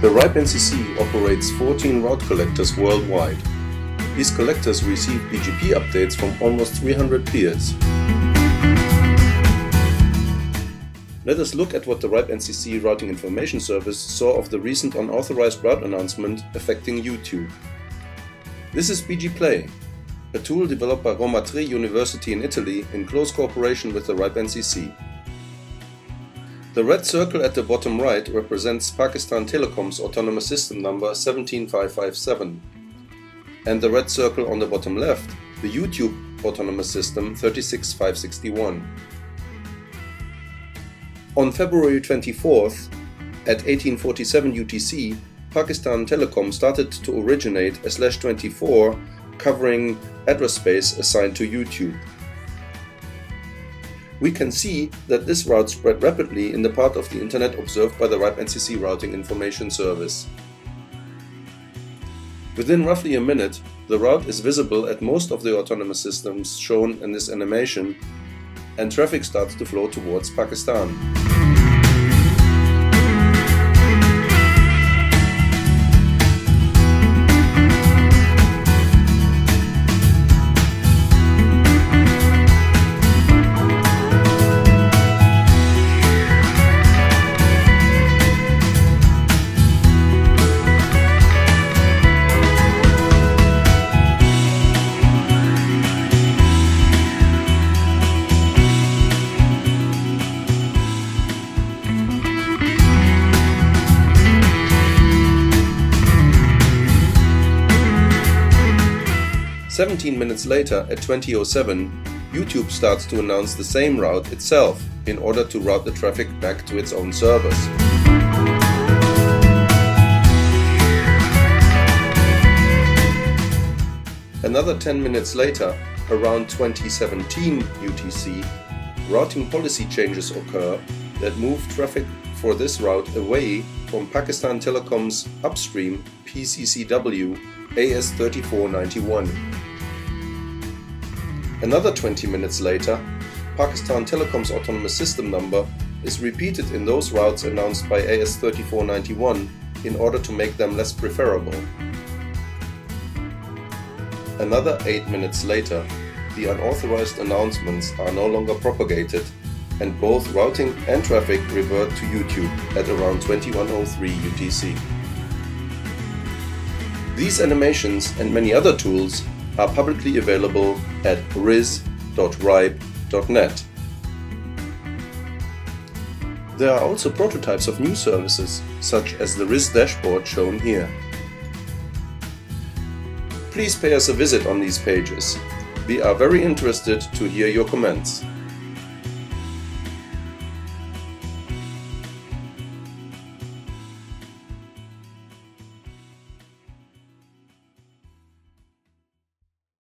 The RIPE NCC operates 14 route collectors worldwide. These collectors receive BGP updates from almost 300 peers. Let us look at what the RIPE NCC Routing Information Service saw of the recent unauthorized route announcement affecting YouTube. This is BGPlay, a tool developed by Roma Tre University in Italy in close cooperation with the RIPE NCC. The red circle at the bottom right represents Pakistan Telecom's autonomous system number 17557, and the red circle on the bottom left, the YouTube autonomous system 36561. On February 24th, at 1847 UTC, Pakistan Telecom started to originate a slash 24 covering address space assigned to YouTube. We can see that this route spread rapidly in the part of the internet observed by the RIPE NCC Routing Information Service. Within roughly a minute, the route is visible at most of the autonomous systems shown in this animation, and traffic starts to flow towards Pakistan. 17 minutes later, at 2007, YouTube starts to announce the same route itself in order to route the traffic back to its own servers. Another 10 minutes later, around 2017 UTC, routing policy changes occur that move traffic for this route away from Pakistan Telecom's upstream PCCW AS3491. Another 20 minutes later, Pakistan Telecom's autonomous system number is repeated in those routes announced by AS3491 in order to make them less preferable. Another 8 minutes later, the unauthorized announcements are no longer propagated and both routing and traffic revert to YouTube at around 2103 UTC. These animations and many other tools are publicly available at ris.ripe.net. There are also prototypes of new services, such as the RIS dashboard shown here. Please pay us a visit on these pages. We are very interested to hear your comments.